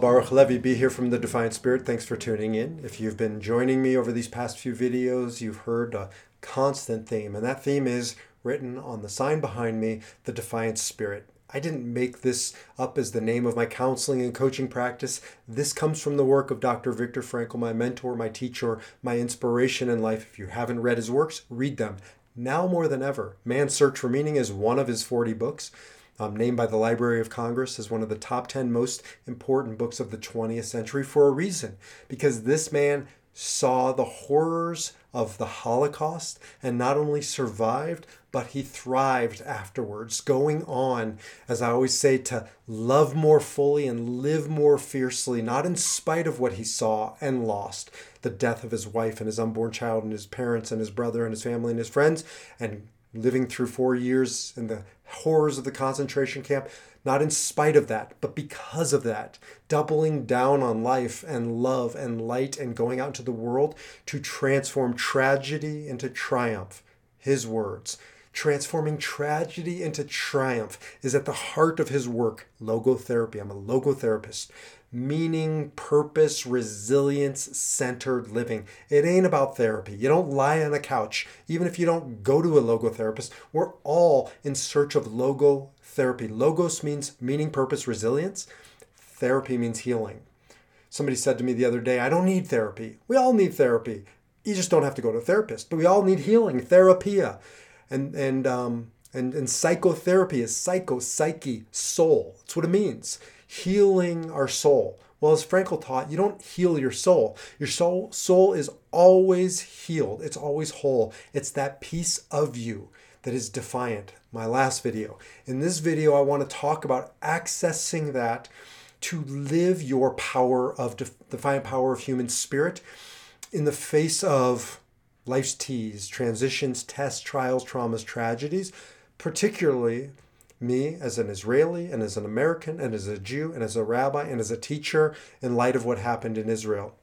Baruch Halevi, be here from the Defiant Spirit. Thanks for tuning in. If you've been joining me over these past few videos, you've heard a constant theme, and that theme is written on the sign behind me, the Defiant Spirit. I didn't make this up as the name of my counseling and coaching practice. This comes from the work of Dr. Viktor Frankl, my mentor, my teacher, my inspiration in life. If you haven't read his works, read them. Now more than ever, Man's Search for Meaning is one of his 40 books um, named by the Library of Congress as one of the top 10 most important books of the 20th century for a reason. Because this man saw the horrors of the Holocaust and not only survived, but he thrived afterwards, going on, as I always say, to love more fully and live more fiercely, not in spite of what he saw and lost the death of his wife and his unborn child and his parents and his brother and his family and his friends, and living through four years in the horrors of the concentration camp, not in spite of that, but because of that, doubling down on life and love and light and going out into the world to transform tragedy into triumph. His words. Transforming tragedy into triumph is at the heart of his work, logotherapy. I'm a logotherapist meaning, purpose, resilience centered living. It ain't about therapy. You don't lie on a couch, even if you don't go to a logo therapist, We're all in search of logo therapy. Logos means meaning, purpose, resilience. Therapy means healing. Somebody said to me the other day, I don't need therapy. We all need therapy. You just don't have to go to a therapist, but we all need healing, therapia. And, and, um, and, and psychotherapy is psycho, psyche, soul. That's what it means healing our soul. Well, as Frankl taught, you don't heal your soul. Your soul, soul is always healed. It's always whole. It's that piece of you that is defiant. My last video. In this video, I want to talk about accessing that to live your power of defiant power of human spirit in the face of life's teas, transitions, tests, trials, traumas, tragedies, particularly me as an Israeli and as an American and as a Jew and as a rabbi and as a teacher in light of what happened in Israel.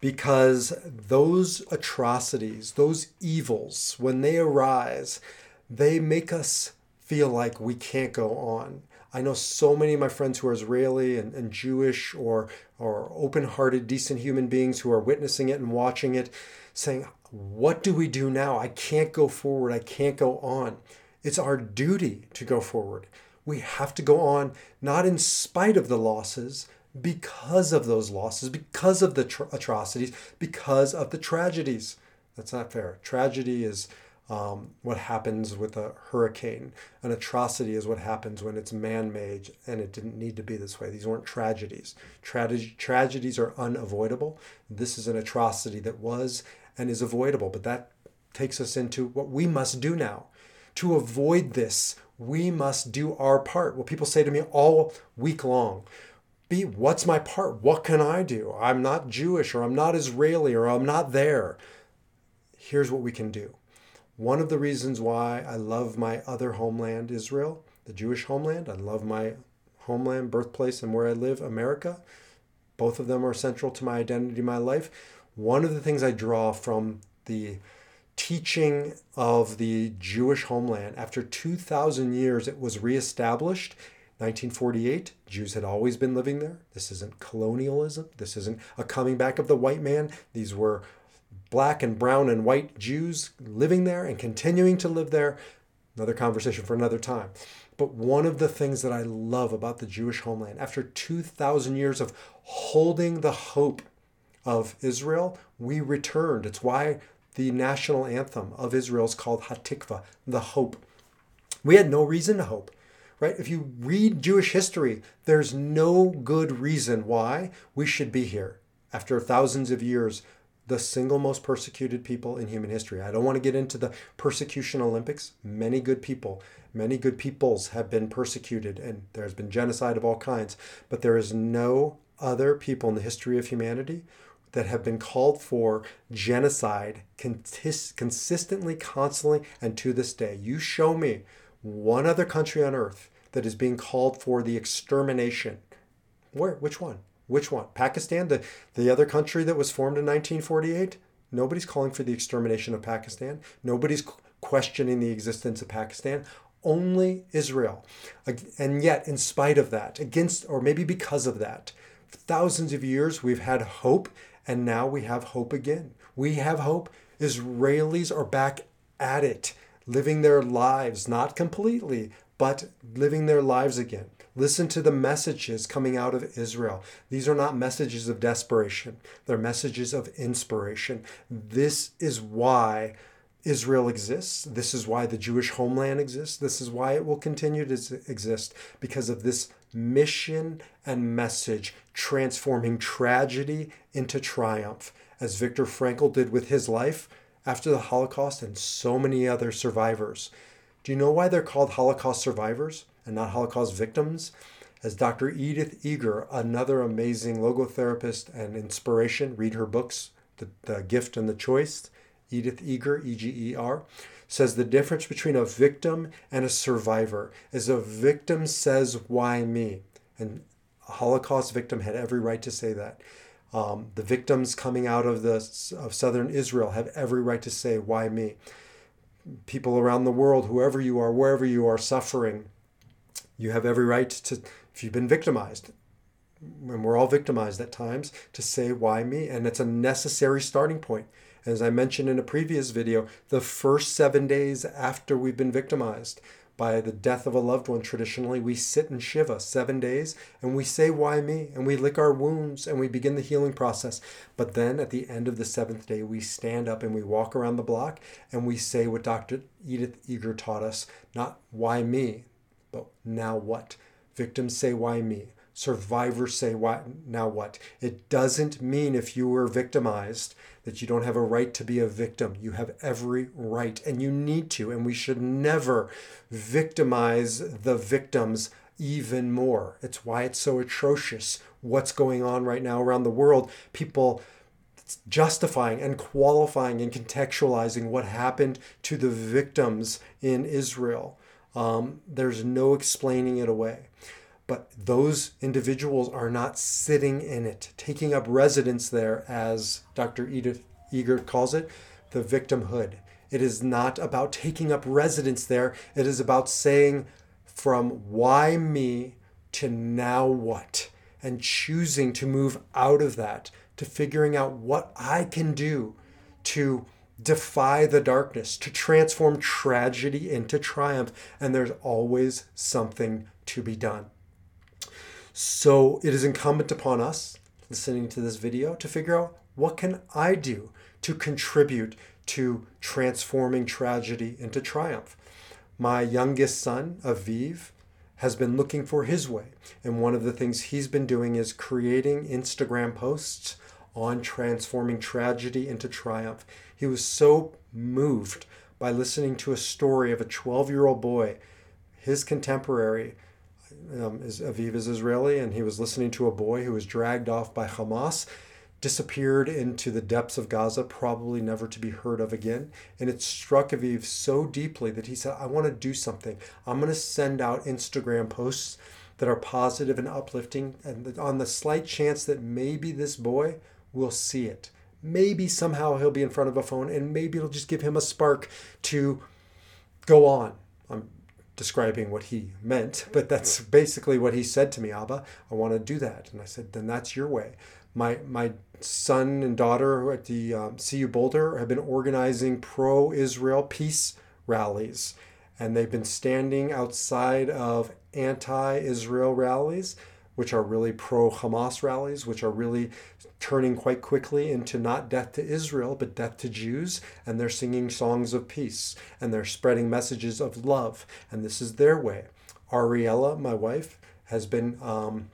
Because those atrocities, those evils, when they arise, they make us feel like we can't go on. I know so many of my friends who are Israeli and, and Jewish or, or open hearted, decent human beings who are witnessing it and watching it, saying, What do we do now? I can't go forward. I can't go on. It's our duty to go forward. We have to go on, not in spite of the losses, because of those losses, because of the tr- atrocities, because of the tragedies. That's not fair. Tragedy is um, what happens with a hurricane. An atrocity is what happens when it's man made and it didn't need to be this way. These weren't tragedies. Trage- tragedies are unavoidable. This is an atrocity that was and is avoidable, but that takes us into what we must do now to avoid this, we must do our part. What people say to me all week long be what's my part? What can I do? I'm not Jewish or I'm not Israeli or I'm not there. Here's what we can do. One of the reasons why I love my other homeland, Israel, the Jewish homeland, I love my homeland, birthplace, and where I live, America. Both of them are central to my identity, my life. One of the things I draw from the teaching of the Jewish homeland. After 2,000 years, it was reestablished. 1948, Jews had always been living there. This isn't colonialism. This isn't a coming back of the white man. These were black and brown and white Jews living there and continuing to live there. Another conversation for another time. But one of the things that I love about the Jewish homeland, after 2,000 years of holding the hope of Israel, we returned. It's why the national anthem of Israel is called Hatikva, the hope. We had no reason to hope, right? If you read Jewish history, there's no good reason why we should be here after thousands of years the single most persecuted people in human history. I don't want to get into the persecution Olympics. Many good people, many good peoples have been persecuted, and there's been genocide of all kinds. But there is no other people in the history of humanity that have been called for genocide consistently, constantly, and to this day. You show me one other country on earth that is being called for the extermination. Where? Which one? Which one? Pakistan, the, the other country that was formed in 1948? Nobody's calling for the extermination of Pakistan. Nobody's questioning the existence of Pakistan. Only Israel. And yet, in spite of that, against, or maybe because of that, thousands of years we've had hope, and now we have hope again. We have hope. Israelis are back at it, living their lives, not completely, but living their lives again. Listen to the messages coming out of Israel. These are not messages of desperation, they're messages of inspiration. This is why Israel exists. This is why the Jewish homeland exists. This is why it will continue to exist because of this mission and message transforming tragedy into triumph, as Viktor Frankl did with his life after the Holocaust and so many other survivors. Do you know why they're called Holocaust survivors and not Holocaust victims? As Dr. Edith Eger, another amazing logotherapist and inspiration, read her books, The, the Gift and the Choice, Edith Eger, E G E R, says the difference between a victim and a survivor is a victim says, Why me? And a Holocaust victim had every right to say that. Um, the victims coming out of the of southern Israel have every right to say, "Why me?" people around the world, whoever you are, wherever you are suffering, you have every right to, if you've been victimized, and we're all victimized at times, to say, why me? And it's a necessary starting point. As I mentioned in a previous video, the first seven days after we've been victimized, by the death of a loved one, traditionally, we sit in Shiva seven days and we say, Why me? And we lick our wounds and we begin the healing process. But then at the end of the seventh day, we stand up and we walk around the block and we say what Dr. Edith Eger taught us not why me, but now what? Victims say, Why me? Survivors say, what now what? It doesn't mean if you were victimized that you don't have a right to be a victim. You have every right, and you need to. And we should never victimize the victims even more. It's why it's so atrocious what's going on right now around the world. People justifying and qualifying and contextualizing what happened to the victims in Israel. Um, there's no explaining it away. But those individuals are not sitting in it, taking up residence there, as Dr. Edith Eger calls it, the victimhood. It is not about taking up residence there. It is about saying, from why me to now what? And choosing to move out of that, to figuring out what I can do to defy the darkness, to transform tragedy into triumph. And there's always something to be done. So it is incumbent upon us listening to this video to figure out what can I do to contribute to transforming tragedy into triumph. My youngest son, Aviv, has been looking for his way. And one of the things he's been doing is creating Instagram posts on transforming tragedy into triumph. He was so moved by listening to a story of a 12 year old boy, his contemporary, um, is Aviv is Israeli, and he was listening to a boy who was dragged off by Hamas, disappeared into the depths of Gaza, probably never to be heard of again. And it struck Aviv so deeply that he said, I want to do something. I'm going to send out Instagram posts that are positive and uplifting, and on the slight chance that maybe this boy will see it. Maybe somehow he'll be in front of a phone, and maybe it'll just give him a spark to go on. I'm describing what he meant, but that's basically what he said to me, Abba. I want to do that. And I said, then that's your way. My, my son and daughter at the um, CU Boulder have been organizing pro Israel peace rallies. And they've been standing outside of anti Israel rallies, which are really pro Hamas rallies, which are really turning quite quickly into not death to Israel, but death to Jews. And they're singing songs of peace and they're spreading messages of love. And this is their way. Ariella, my wife, has been um,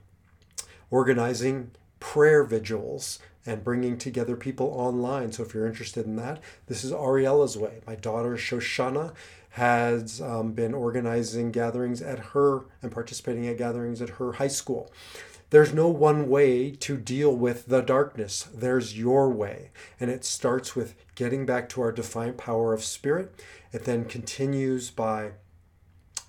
organizing prayer vigils and bringing together people online. So if you're interested in that, this is Ariella's way. My daughter Shoshana has um, been organizing gatherings at her and participating at gatherings at her high school. There's no one way to deal with the darkness. There's your way. And it starts with getting back to our defiant power of spirit. It then continues by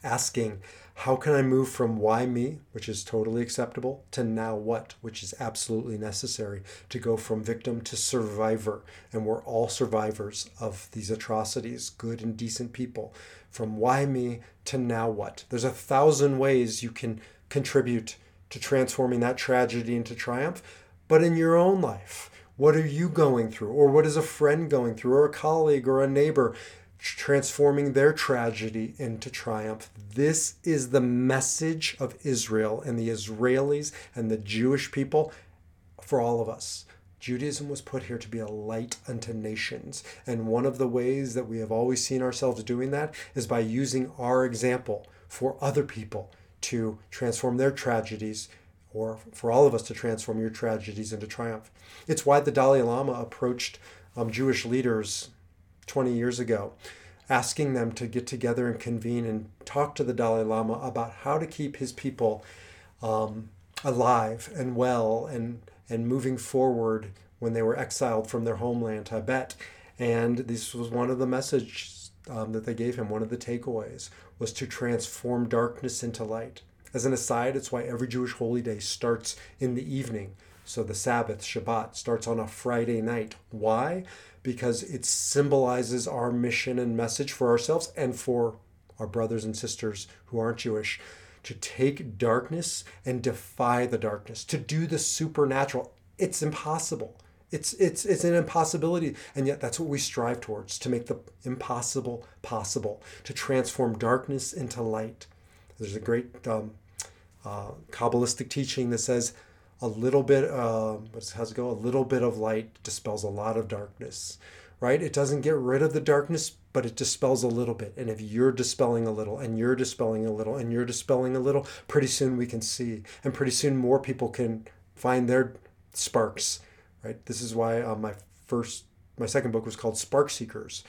asking, how can I move from why me, which is totally acceptable, to now what, which is absolutely necessary to go from victim to survivor? And we're all survivors of these atrocities, good and decent people. From why me to now what? There's a thousand ways you can contribute to transforming that tragedy into triumph, but in your own life. What are you going through? Or what is a friend going through, or a colleague, or a neighbor? Transforming their tragedy into triumph. This is the message of Israel and the Israelis and the Jewish people for all of us. Judaism was put here to be a light unto nations. And one of the ways that we have always seen ourselves doing that is by using our example for other people to transform their tragedies or for all of us to transform your tragedies into triumph. It's why the Dalai Lama approached um, Jewish leaders 20 years ago, asking them to get together and convene and talk to the Dalai Lama about how to keep his people um, alive and well and, and moving forward when they were exiled from their homeland, Tibet. And this was one of the messages um, that they gave him. One of the takeaways was to transform darkness into light. As an aside, it's why every Jewish holy day starts in the evening. So the Sabbath, Shabbat, starts on a Friday night. Why? because it symbolizes our mission and message for ourselves and for our brothers and sisters who aren't Jewish to take darkness and defy the darkness, to do the supernatural. It's impossible. It's it's it's an impossibility, and yet that's what we strive towards to make the impossible possible, to transform darkness into light. There's a great um, uh, Kabbalistic teaching that says a little bit how's it go a little bit of light dispels a lot of darkness right? It doesn't get rid of the darkness but it dispels a little bit. And if you're dispelling a little and you're dispelling a little and you're dispelling a little pretty soon we can see and pretty soon more people can find their sparks right? This is why uh, my first my second book was called spark seekers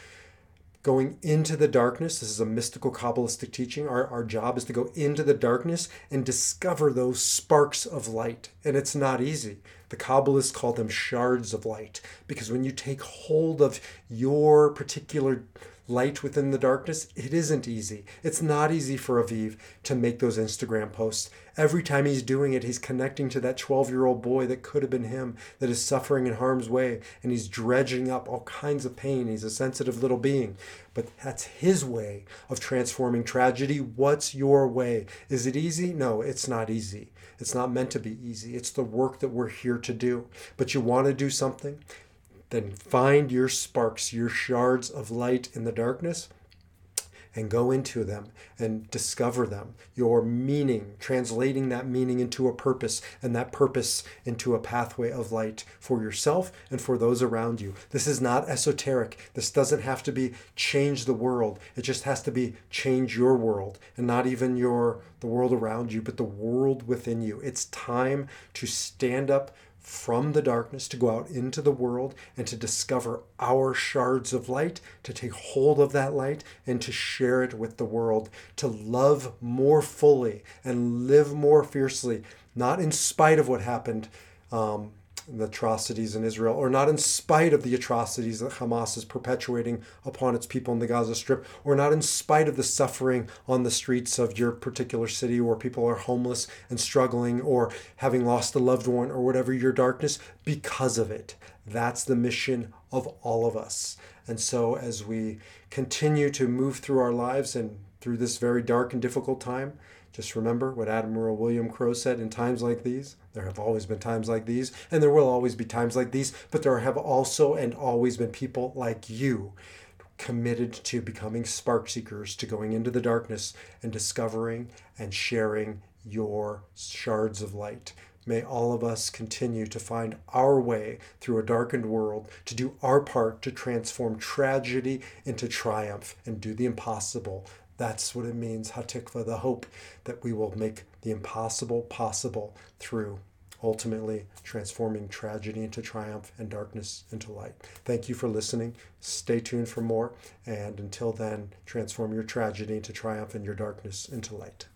going into the darkness. This is a mystical Kabbalistic teaching. Our, our job is to go into the darkness and discover those sparks of light. And it's not easy. The Kabbalists call them shards of light because when you take hold of your particular light within the darkness, it isn't easy. It's not easy for Aviv to make those Instagram posts. Every time he's doing it, he's connecting to that 12 year old boy that could have been him, that is suffering in harm's way, and he's dredging up all kinds of pain. He's a sensitive little being. But that's his way of transforming tragedy. What's your way? Is it easy? No, it's not easy. It's not meant to be easy. It's the work that we're here to do. But you want to do something? Then find your sparks, your shards of light in the darkness, and go into them and discover them. Your meaning, translating that meaning into a purpose, and that purpose into a pathway of light for yourself and for those around you. This is not esoteric. This doesn't have to be change the world. It just has to be change your world, and not even your the world around you, but the world within you. It's time to stand up from the darkness to go out into the world and to discover our shards of light, to take hold of that light and to share it with the world, to love more fully and live more fiercely, not in spite of what happened um, the atrocities in Israel, or not in spite of the atrocities that Hamas is perpetuating upon its people in the Gaza Strip, or not in spite of the suffering on the streets of your particular city where people are homeless and struggling, or having lost a loved one, or whatever your darkness, because of it. That's the mission of all of us. And so, as we continue to move through our lives and through this very dark and difficult time, just remember what Admiral William Crowe said in times like these. There have always been times like these, and there will always be times like these, but there have also and always been people like you committed to becoming spark seekers, to going into the darkness and discovering and sharing your shards of light. May all of us continue to find our way through a darkened world, to do our part to transform tragedy into triumph and do the impossible that's what it means, Hatikva, the hope that we will make the impossible possible through ultimately transforming tragedy into triumph and darkness into light. Thank you for listening. Stay tuned for more. And until then, transform your tragedy into triumph and your darkness into light.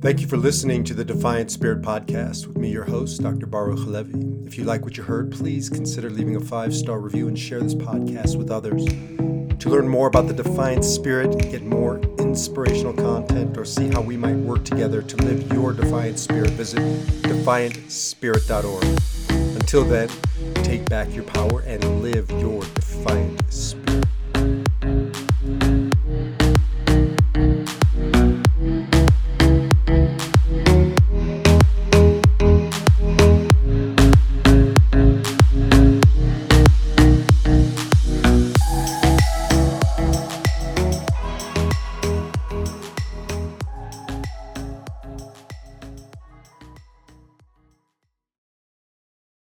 Thank you for listening to the Defiant Spirit podcast with me, your host, Dr. Baruch Halevi. If you like what you heard, please consider leaving a five star review and share this podcast with others. To learn more about the Defiant Spirit, get more inspirational content, or see how we might work together to live your Defiant Spirit, visit defiantspirit.org. Until then, take back your power and live your Defiant Spirit.